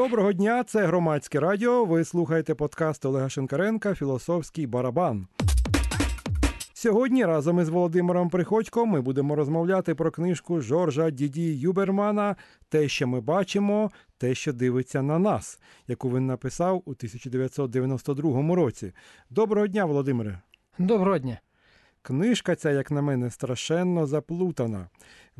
Доброго дня, це громадське радіо. Ви слухаєте подкаст Олега Шинкаренка Філософський барабан. Сьогодні разом із Володимиром Приходько ми будемо розмовляти про книжку Жоржа Діді Юбермана Те, що ми бачимо, те, що дивиться на нас, яку він написав у 1992 році. Доброго дня, Володимире. Доброго дня. Книжка ця, як на мене, страшенно заплутана.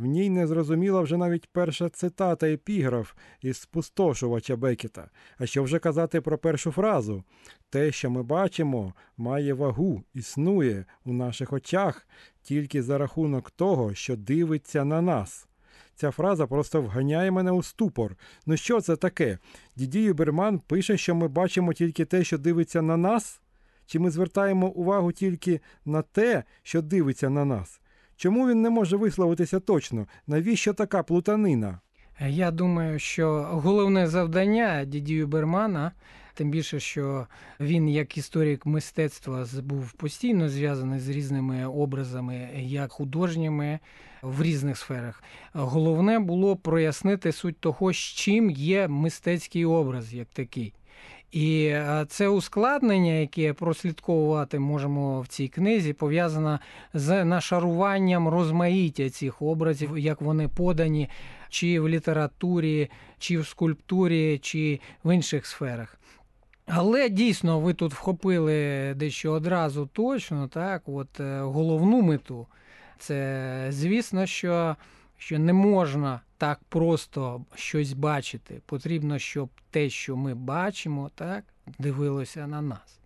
В ній не зрозуміла вже навіть перша цитата епіграф із спустошувача Бекета. А що вже казати про першу фразу? Те, що ми бачимо, має вагу, існує у наших очах тільки за рахунок того, що дивиться на нас. Ця фраза просто вганяє мене у ступор. Ну що це таке? Дідій Юберман пише, що ми бачимо тільки те, що дивиться на нас? Чи ми звертаємо увагу тільки на те, що дивиться на нас? Чому він не може висловитися точно? Навіщо така плутанина? Я думаю, що головне завдання Дідію Бермана, тим більше, що він, як історик мистецтва, був постійно зв'язаний з різними образами, як художніми в різних сферах. Головне було прояснити суть того, з чим є мистецький образ як такий. І е, це ускладнення, яке прослідковувати можемо в цій книзі, пов'язане з нашаруванням розмаїття цих образів, як вони подані чи в літературі, чи в скульптурі, чи в інших сферах. Але дійсно ви тут вхопили дещо одразу точно, так, от е, головну мету. Це звісно, що, що не можна так просто щось бачити. Потрібно, щоб те, що ми бачимо, так, дивилося на нас.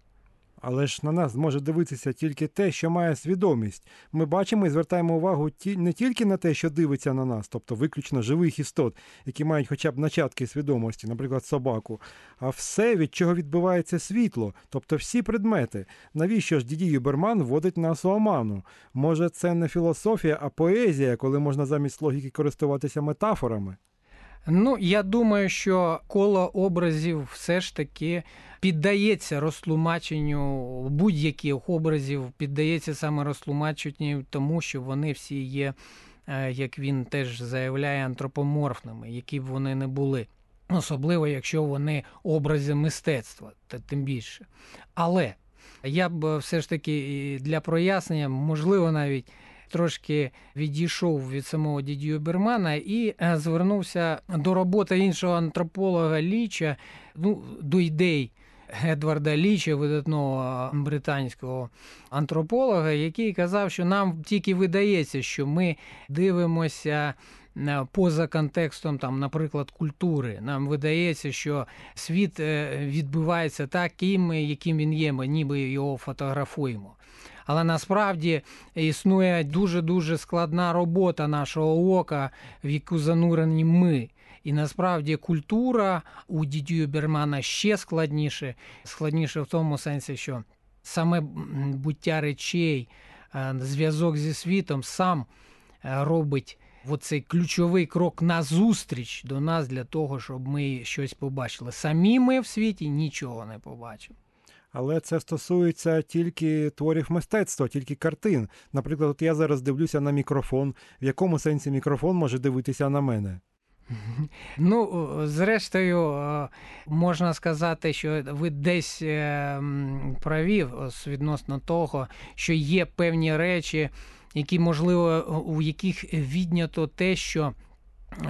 Але ж на нас може дивитися тільки те, що має свідомість. Ми бачимо і звертаємо увагу не тільки на те, що дивиться на нас, тобто виключно живих істот, які мають хоча б начатки свідомості, наприклад, собаку, а все, від чого відбивається світло, тобто всі предмети. Навіщо ж діді Юберман вводить нас у оману? Може, це не філософія, а поезія, коли можна замість логіки користуватися метафорами? Ну, я думаю, що коло образів все ж таки піддається розтлумаченню будь-яких образів, піддається саме розтлумаченню, тому що вони всі є, е, як він теж заявляє, антропоморфними, які б вони не були. Особливо, якщо вони образи мистецтва, та тим більше. Але я б все ж таки для прояснення, можливо, навіть трошки відійшов від самого Дідію Бермана і е, звернувся до роботи іншого антрополога Ліча, ну, до ідей. Едварда Ліча, видатного британського антрополога, який казав, що нам тільки видається, що ми дивимося е, поза контекстом, там, наприклад, культури. Нам видається, що світ е, відбувається таким, яким він є, ми ніби його фотографуємо. Але насправді існує дуже-дуже складна робота нашого ока, в яку занурені ми. І насправді культура у Дідю Бермана ще складніше, складніше в тому сенсі, що саме буття речей, е, зв'язок зі світом сам е, робить оцей ключовий крок назустріч до нас для того, щоб ми щось побачили. Самі ми в світі нічого не побачимо. Але це стосується тільки творів мистецтва, тільки картин. Наприклад, от я зараз дивлюся на мікрофон. В якому сенсі мікрофон може дивитися на мене? Ну, зрештою, можна сказати, що ви десь е, праві відносно того, що є певні речі, які можливо у яких віднято те, що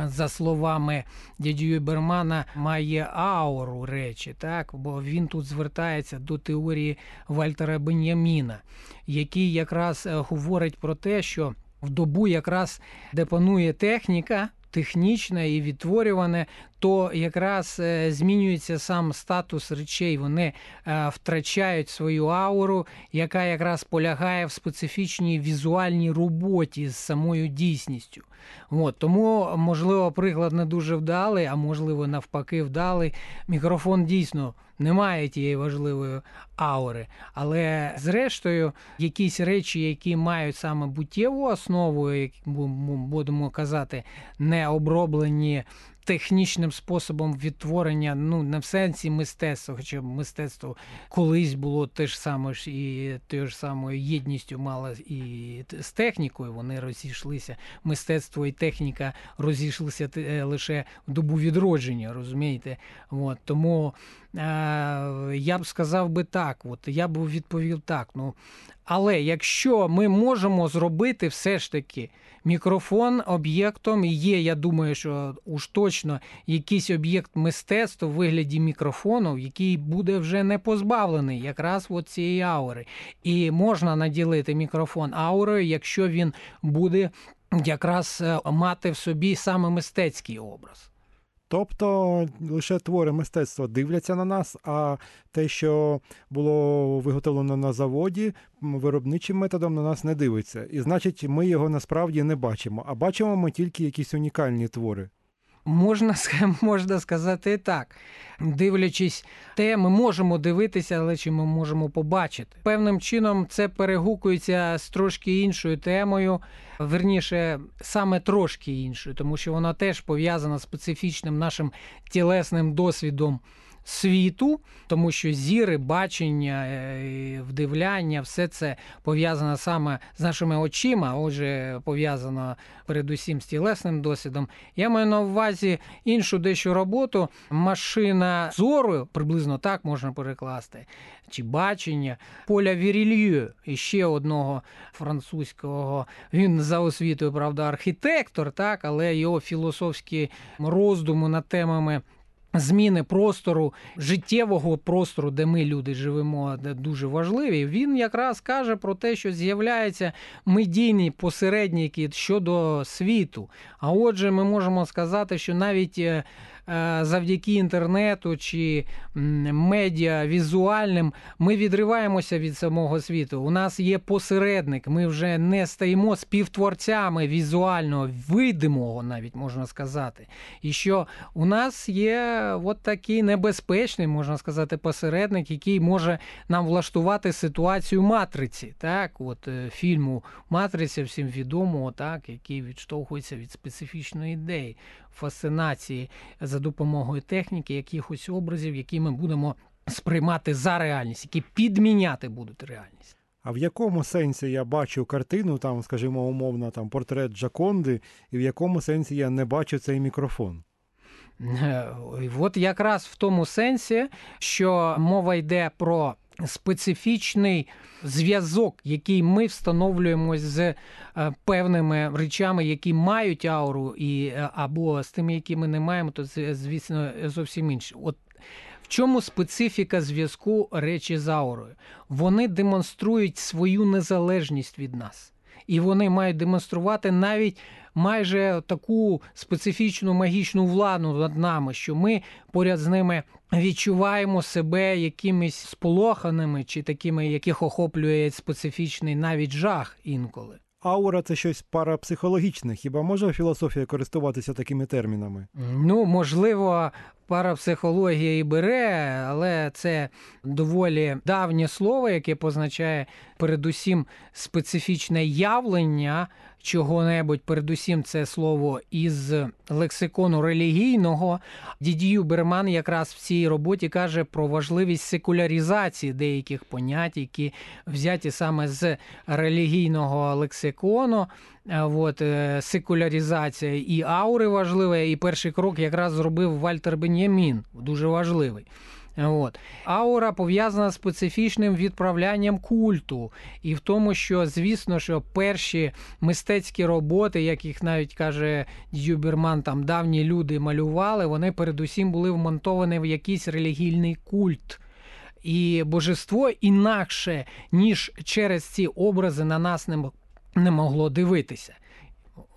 за словами дядю Бермана, має ауру речі, так бо він тут звертається до теорії Вальтера Беняміна, який якраз е, говорить про те, що в добу, якраз де панує техніка. Технічна і відтворюване, то якраз е, змінюється сам статус речей. Вони е, втрачають свою ауру, яка якраз полягає в специфічній візуальній роботі з самою дійсністю. От, Тому, можливо, приклад не дуже вдалий, а можливо, навпаки, вдалий. Мікрофон дійсно не має тієї важливої аури. Але, зрештою, якісь речі, які мають саме буттєву основу, як будемо казати, не оброблені технічним способом відтворення, ну не в сенсі мистецтва, хоча мистецтво колись було те ж саме ж і тією ж самою єдністю мало і з технікою. Вони розійшлися. Мистецтво і техніка розійшлися лише в добу відродження, розумієте? От, тому е, я б сказав би так, от я б відповів так. Ну, але якщо ми можемо зробити все ж таки мікрофон об'єктом, є, я думаю, що уж точно якийсь об'єкт мистецтва в вигляді мікрофону, який буде вже не позбавлений якраз от цієї аури. І можна наділити мікрофон аурою, якщо він буде якраз е, мати в собі саме мистецький образ. Тобто лише твори мистецтва дивляться на нас, а те, що було виготовлено на заводі, виробничим методом на нас не дивиться. І значить, ми його насправді не бачимо, а бачимо ми тільки якісь унікальні твори. Можна можна сказати так. Дивлячись те, ми можемо дивитися, але чи ми можемо побачити. Певним чином це перегукується з трошки іншою темою, верніше, саме трошки іншою, тому що вона теж пов'язана з специфічним нашим тілесним досвідом світу, тому що зіри, бачення, е, вдивляння, все це пов'язано саме з нашими очима, отже, пов'язано передусім з тілесним досвідом. Я маю на увазі іншу дещо роботу. Машина зору, приблизно так можна перекласти, чи бачення поля Вірільє, ще одного французького. Він за освітою, правда, архітектор, так, але його філософські роздуми над темами. Зміни простору, життєвого простору, де ми люди живемо, де дуже важливі. Він якраз каже про те, що з'являються медійні посередники щодо світу. А отже, ми можемо сказати, що навіть е, завдяки інтернету чи медіа візуальним ми відриваємося від самого світу. У нас є посередник, ми вже не стаємо співтворцями візуального, видимого, навіть можна сказати. І що у нас є от такий небезпечний, можна сказати, посередник, який може нам влаштувати ситуацію матриці, так, от е, фільму Матриця всім відомого, так, який відштовхується від специфічної ідеї фасцинації за допомогою техніки, якихось образів, які ми будемо сприймати за реальність, які підміняти будуть реальність. А в якому сенсі я бачу картину, там, скажімо, умовно, там портрет Джаконди, і в якому сенсі я не бачу цей мікрофон? Е, от якраз в тому сенсі, що мова йде про специфічний зв'язок, який ми встановлюємо з е, певними речами, які мають ауру, і е, або з тими, які ми не маємо, то звісно зовсім інше. От в чому специфіка зв'язку речі з аурою? Вони демонструють свою незалежність від нас. І вони мають демонструвати навіть майже таку специфічну магічну владу над нами, що ми поряд з ними відчуваємо себе якимись сполоханими чи такими, яких охоплює специфічний навіть жах інколи. Аура це щось парапсихологічне. Хіба може філософія користуватися такими термінами? Ну, можливо, парапсихологія і бере, але це доволі давнє слово, яке позначає передусім специфічне явлення чого-небудь, передусім це слово із лексикону релігійного. Дідію Берман якраз в цій роботі каже про важливість секуляризації деяких понять, які взяті саме з релігійного лексикону. От, е, секуляризація і аури важлива, і перший крок якраз зробив Вальтер Бен'ямін, дуже важливий. От. Аура пов'язана з специфічним відправлянням культу, і в тому, що, звісно, що перші мистецькі роботи, як їх навіть каже Дюберман, там давні люди малювали, вони передусім були вмонтовані в якийсь релігійний культ. І божество інакше, ніж через ці образи на нас не могло дивитися.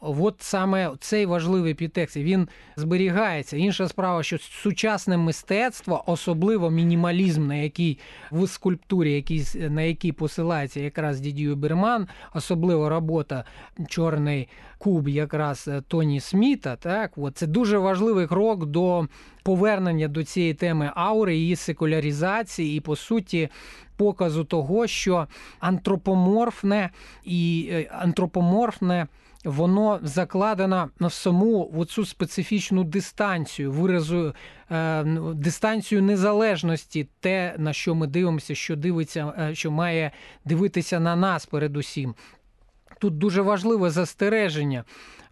От саме цей важливий підтекст, він зберігається. Інша справа, що сучасне мистецтво, особливо мінімалізм, на який в скульптурі, який, на який посилається якраз Дідію Берман, особливо робота Чорний куб, якраз е, Тоні Сміта. Так, от це дуже важливий крок до повернення до цієї теми аури, її секуляризації і по суті. Показу того, що антропоморфне і е, антропоморфне воно закладено в саму цю специфічну дистанцію, виразу е, дистанцію незалежності, те, на що ми дивимося, що дивиться, е, що має дивитися на нас передусім. Тут дуже важливе застереження.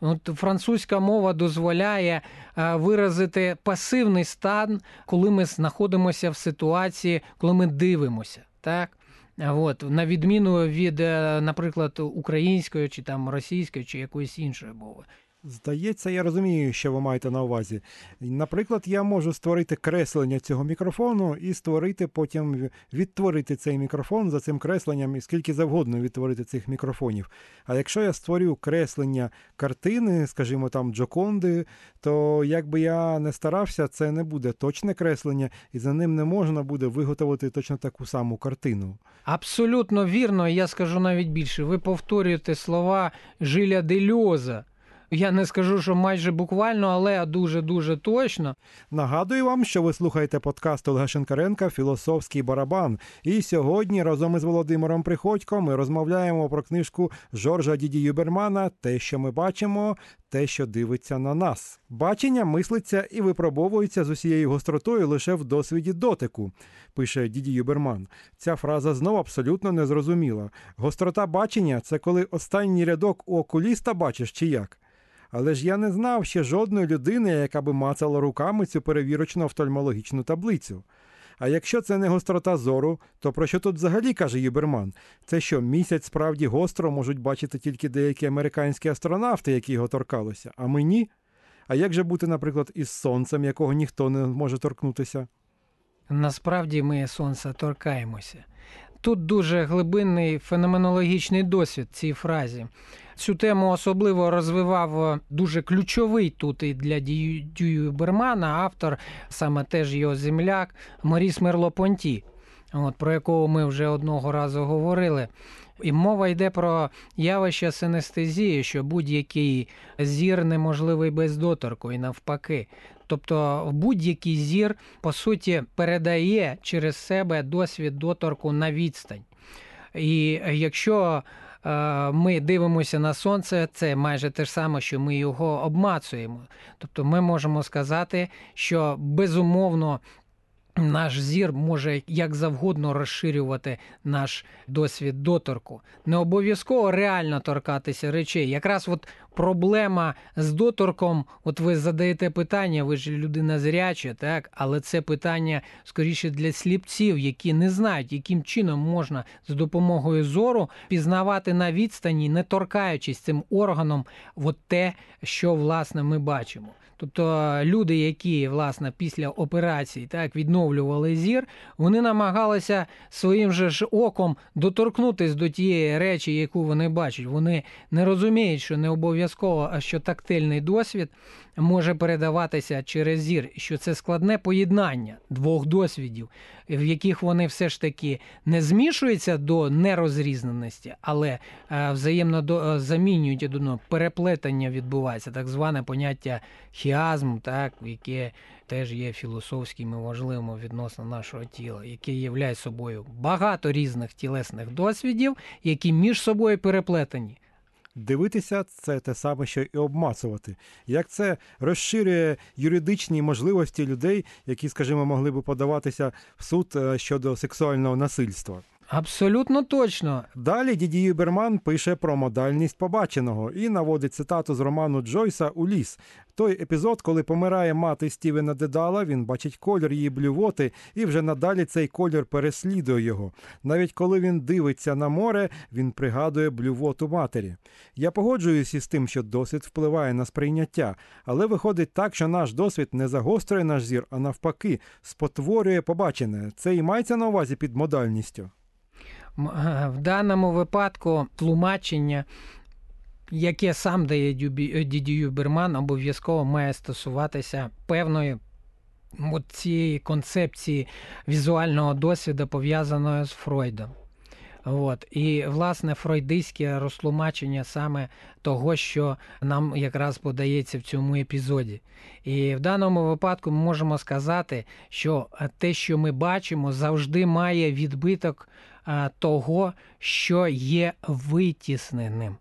От Французька мова дозволяє е, виразити пасивний стан, коли ми знаходимося в ситуації, коли ми дивимося. Так? От, на відміну від, е, наприклад, української чи там російської чи якоїсь іншої мови. Здається, я розумію, що ви маєте на увазі. Наприклад, я можу створити креслення цього мікрофону і створити потім відтворити цей мікрофон за цим кресленням і скільки завгодно відтворити цих мікрофонів. А якщо я створю креслення картини, скажімо там Джоконди, то як би я не старався, це не буде точне креслення, і за ним не можна буде виготовити точно таку саму картину. Абсолютно вірно, я скажу навіть більше. Ви повторюєте слова Жиля Дельоза. Я не скажу, що майже буквально, але дуже-дуже точно. Нагадую вам, що ви слухаєте подкаст Олега Шенкаренка Філософський барабан. І сьогодні разом із Володимиром Приходько ми розмовляємо про книжку Жоржа Діді Юбермана Те, що ми бачимо, те, що дивиться на нас. Бачення мислиться і випробовується з усією гостротою лише в досвіді дотику, пише Діді Юберман. Ця фраза знову абсолютно незрозуміла. Гострота бачення це коли останній рядок у окуліста бачиш чи як. Але ж я не знав ще жодної людини, яка би мацала руками цю перевірочну офтальмологічну таблицю. А якщо це не гострота зору, то про що тут взагалі каже Юберман? Це що місяць справді гостро можуть бачити тільки деякі американські астронавти, які його торкалися, а мені? А як же бути, наприклад, із сонцем, якого ніхто не може торкнутися? Насправді ми сонця торкаємося. Тут дуже глибинний феноменологічний досвід цій фразі. Цю тему особливо розвивав дуже ключовий тут і для Дію Бермана автор, саме теж його земляк Моріс Мерло-Понті, от, про якого ми вже одного разу говорили. І мова йде про явище синестезії, що будь-який зір неможливий без доторку, і навпаки. Тобто будь-який зір, по суті, передає через себе досвід доторку на відстань. І якщо ми дивимося на сонце, це майже те ж саме, що ми його обмацуємо. Тобто ми можемо сказати, що безумовно. Наш зір може як завгодно розширювати наш досвід доторку. Не обов'язково реально торкатися речей. Якраз от проблема з доторком, от ви задаєте питання, ви ж людина зряча, так, але це питання скоріше для сліпців, які не знають, яким чином можна з допомогою зору пізнавати на відстані, не торкаючись цим органом, от те, що власне ми бачимо. Тобто люди, які власне після операції так відновлювали зір, вони намагалися своїм же ж оком доторкнутися до тієї речі, яку вони бачать. Вони не розуміють, що не обов'язково, а що тактильний досвід може передаватися через зір, що це складне поєднання двох досвідів, в яких вони все ж таки не змішуються до нерозрізненості, але е, взаємно до е, замінюють одно переплетення відбувається, так зване поняття хіазм, так яке теж є філософським і важливим відносно нашого тіла, яке є собою багато різних тілесних досвідів, які між собою переплетені. Дивитися це те саме, що і обмацувати. Як це розширює юридичні можливості людей, які, скажімо, могли би подаватися в суд е, щодо сексуального насильства? Абсолютно точно. Далі Діді Юберман пише про модальність побаченого і наводить цитату з роману Джойса у ліс. Той епізод, коли помирає мати Стівена Дедала, він бачить колір її блювоти, і вже надалі цей колір переслідує його. Навіть коли він дивиться на море, він пригадує блювоту матері. Я погоджуюся із тим, що досвід впливає на сприйняття, але виходить так, що наш досвід не загострює наш зір, а навпаки, спотворює побачене. Це і мається на увазі під модальністю. В даному випадку тлумачення, яке сам дає Дідію Берман, обов'язково має стосуватися певної от цієї концепції візуального досвіду, пов'язаної з Фройдом. От. І, власне, фройдистське розтлумачення саме того, що нам якраз подається в цьому епізоді. І в даному випадку ми можемо сказати, що те, що ми бачимо, завжди має відбиток того, що є витісненим.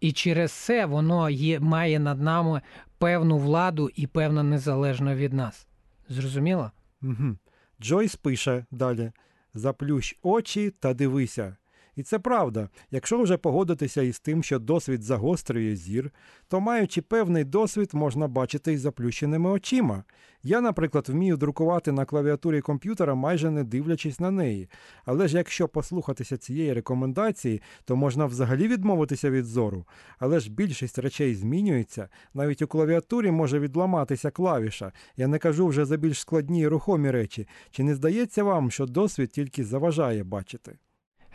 І через це воно є, має над нами певну владу і певно незалежно від нас. Зрозуміло? Угу. Джойс пише далі: Заплющ очі та дивися. І це правда. Якщо вже погодитися із тим, що досвід загострює зір, то маючи певний досвід, можна бачити із заплющеними очима. Я, наприклад, вмію друкувати на клавіатурі комп'ютера, майже не дивлячись на неї. Але ж якщо послухатися цієї рекомендації, то можна взагалі відмовитися від зору. Але ж більшість речей змінюється. Навіть у клавіатурі може відламатися клавіша. Я не кажу вже за більш складні і рухомі речі. Чи не здається вам, що досвід тільки заважає бачити?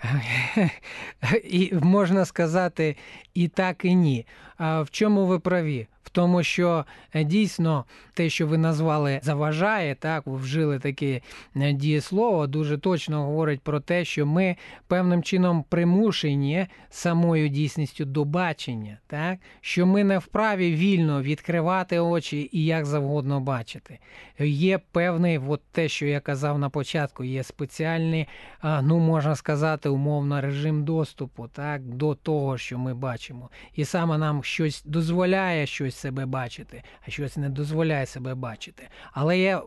І можна сказати і так, і ні. А в чому ви праві? В тому, що е, дійсно те, що ви назвали заважає, так ви вжили таке дієслово, дуже точно говорить про те, що ми певним чином примушені самою дійсністю до бачення, так що ми не вправі вільно відкривати очі і як завгодно бачити. Є певний, от те, що я казав на початку, є спеціальний, ну можна сказати, умовно режим доступу, так до того, що ми бачимо, і саме нам щось дозволяє щось себе бачити, а щось не дозволяє себе бачити. Але є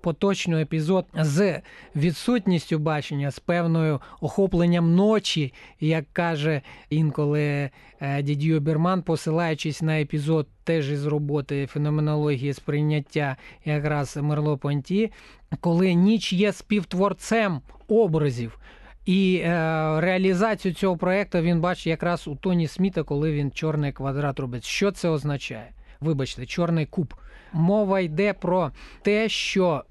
поточний епізод з відсутністю бачення, з певною охопленням ночі, як каже інколи е, дідю Берман, посилаючись на епізод теж із роботи феноменології сприйняття якраз Мерло Понті, коли ніч є співтворцем образів. І е, реалізацію цього проекту він бачить якраз у Тоні Сміта, коли він чорний квадрат робить. Що це означає? Вибачте, чорний куб. Мова йде про те, що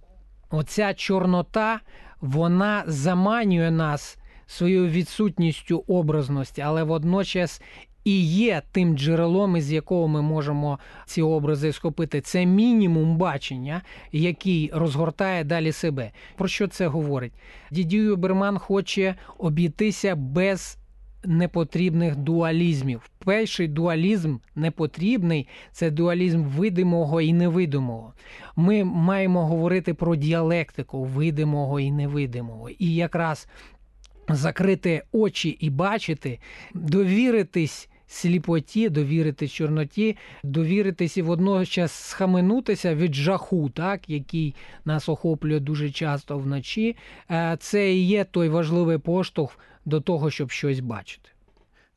оця чорнота вона заманює нас своєю відсутністю образності, але водночас і є тим джерелом, із якого ми можемо ці образи схопити. Це мінімум бачення, який розгортає далі себе. Про що це говорить? Дідію Берман хоче обійтися без непотрібних дуалізмів. Перший дуалізм непотрібний це дуалізм видимого і невидимого. Ми маємо говорити про діалектику видимого і невидимого. І якраз закрити очі і бачити, довіритись. Сліпоті, довіритись чорноті, довіритись і водночас схаменутися від жаху, так, який нас охоплює дуже часто вночі. Е, Це і є той важливий поштовх до того, щоб щось бачити.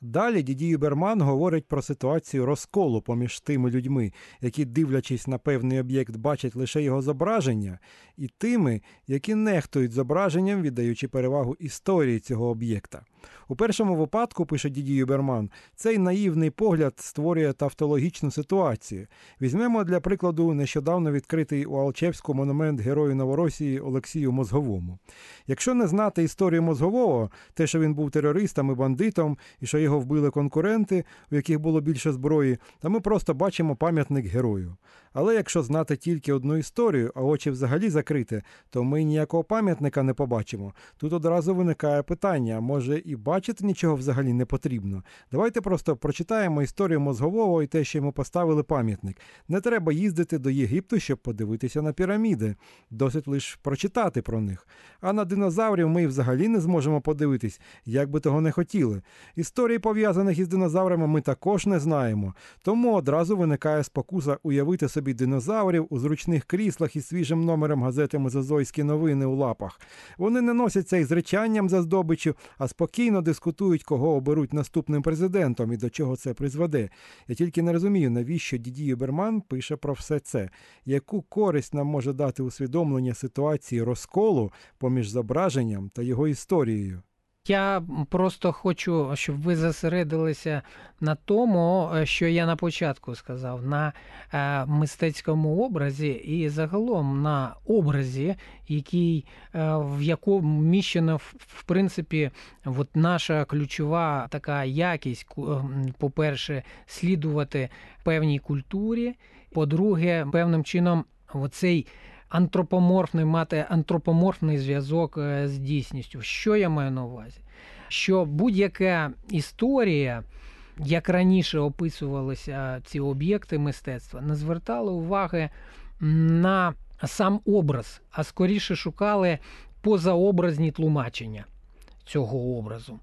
Далі діді Юберман говорить про ситуацію розколу поміж тими людьми, які, дивлячись на певний об'єкт, бачать лише його зображення, і тими, які нехтують зображенням, віддаючи перевагу історії цього об'єкта. У першому випадку, пише діді Юберман, цей наївний погляд створює тавтологічну ситуацію. Візьмемо для прикладу нещодавно відкритий у Алчевську монумент герою Новоросії Олексію Мозговому. Якщо не знати історію Мозгового, те, що він був терористом і бандитом, і що його вбили конкуренти, у яких було більше зброї, то ми просто бачимо пам'ятник герою. Але якщо знати тільки одну історію, а очі взагалі закрити, то ми ніякого пам'ятника не побачимо. Тут одразу виникає питання: може і бачити нічого взагалі не потрібно. Давайте просто прочитаємо історію мозгового і те, що йому поставили пам'ятник. Не треба їздити до Єгипту, щоб подивитися на піраміди. Досить лише прочитати про них. А на динозаврів ми взагалі не зможемо подивитись, як би того не хотіли. Історії, пов'язаних із динозаврами, ми також не знаємо. Тому одразу виникає спокуса уявити собі динозаврів у зручних кріслах із свіжим номером газети Мезозойські новини у лапах. Вони не носяться із речанням за здобиччю, а спокійно дискутують, кого оберуть наступним президентом і до чого це призведе. Я тільки не розумію, навіщо діді Юберман пише про все це, яку користь нам може дати усвідомлення ситуації розколу поміж зображенням та його історією. Я просто хочу, щоб ви зосередилися на тому, е, що я на початку сказав, на е, мистецькому образі і загалом на образі, який е, в якому міщена в принципі от наша ключова така якість, по-перше, слідувати певній культурі. По-друге, певним чином, оцей антропоморфний мати антропоморфний зв'язок з дійсністю. Що я маю на увазі? Що будь-яка історія, як раніше описувалися ці об'єкти мистецтва, не звертала уваги на сам образ, а скоріше шукали позаобразні тлумачення цього образу.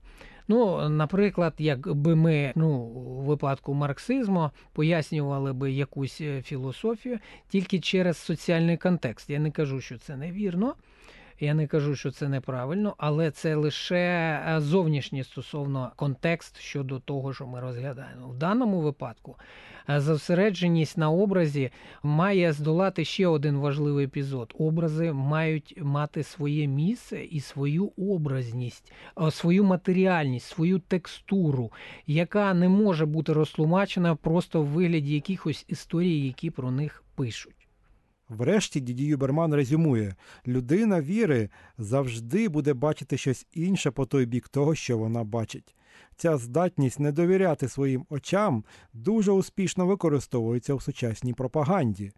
Ну, наприклад, якби ми ну, у випадку марксизму пояснювали би якусь е, філософію тільки через соціальний контекст. Я не кажу, що це невірно. Я не кажу, що це неправильно, але це лише е, зовнішнє стосовно контекст щодо того, що ми розглядаємо. В даному випадку е, зосередженість на образі має здолати ще один важливий епізод. Образи мають мати своє місце і свою образність, е, свою матеріальність, свою текстуру, яка не може бути розтлумачена просто в вигляді якихось історій, які про них пишуть. Врешті діді Юберман резюмує: людина віри завжди буде бачити щось інше по той бік того, що вона бачить. Ця здатність не довіряти своїм очам дуже успішно використовується в сучасній пропаганді.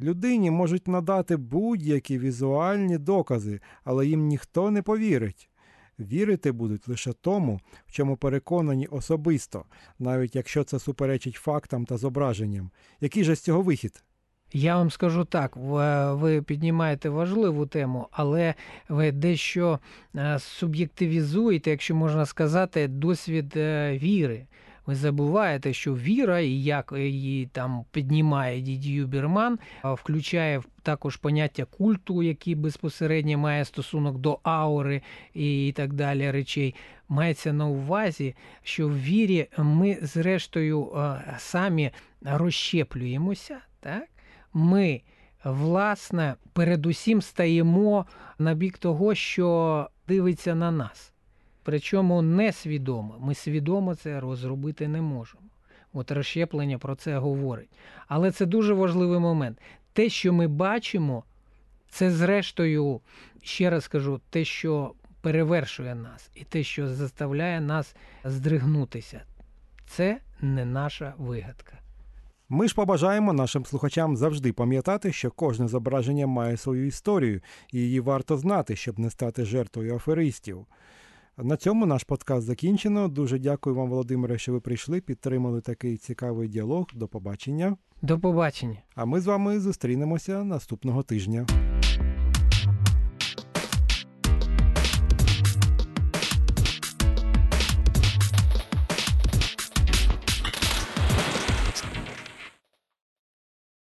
Людині можуть надати будь-які візуальні докази, але їм ніхто не повірить. Вірити будуть лише тому, в чому переконані особисто, навіть якщо це суперечить фактам та зображенням. Який же з цього вихід? Я вам скажу так: ви піднімаєте важливу тему, але ви дещо е, суб'єктивізуєте, якщо можна сказати, досвід е, віри. Ви забуваєте, що віра, і як її там піднімає Діді Юберман, а, включає також поняття культу, який безпосередньо має стосунок до аури і так далі речей. Мається на увазі, що в вірі ми, зрештою, е, самі розщеплюємося, так? Ми, власне, передусім стаємо на бік того, що дивиться на нас. Причому несвідомо. Ми свідомо це розробити не можемо. От розщеплення про це говорить. Але це дуже важливий момент. Те, що ми бачимо, це зрештою, ще раз кажу, те, що перевершує нас, і те, що заставляє нас здригнутися. Це не наша вигадка. Ми ж побажаємо нашим слухачам завжди пам'ятати, що кожне зображення має свою історію, і її варто знати, щоб не стати жертвою аферистів. На цьому наш подкаст закінчено. Дуже дякую вам, Володимире, що ви прийшли, підтримали такий цікавий діалог. До побачення. До побачення. А ми з вами зустрінемося наступного тижня.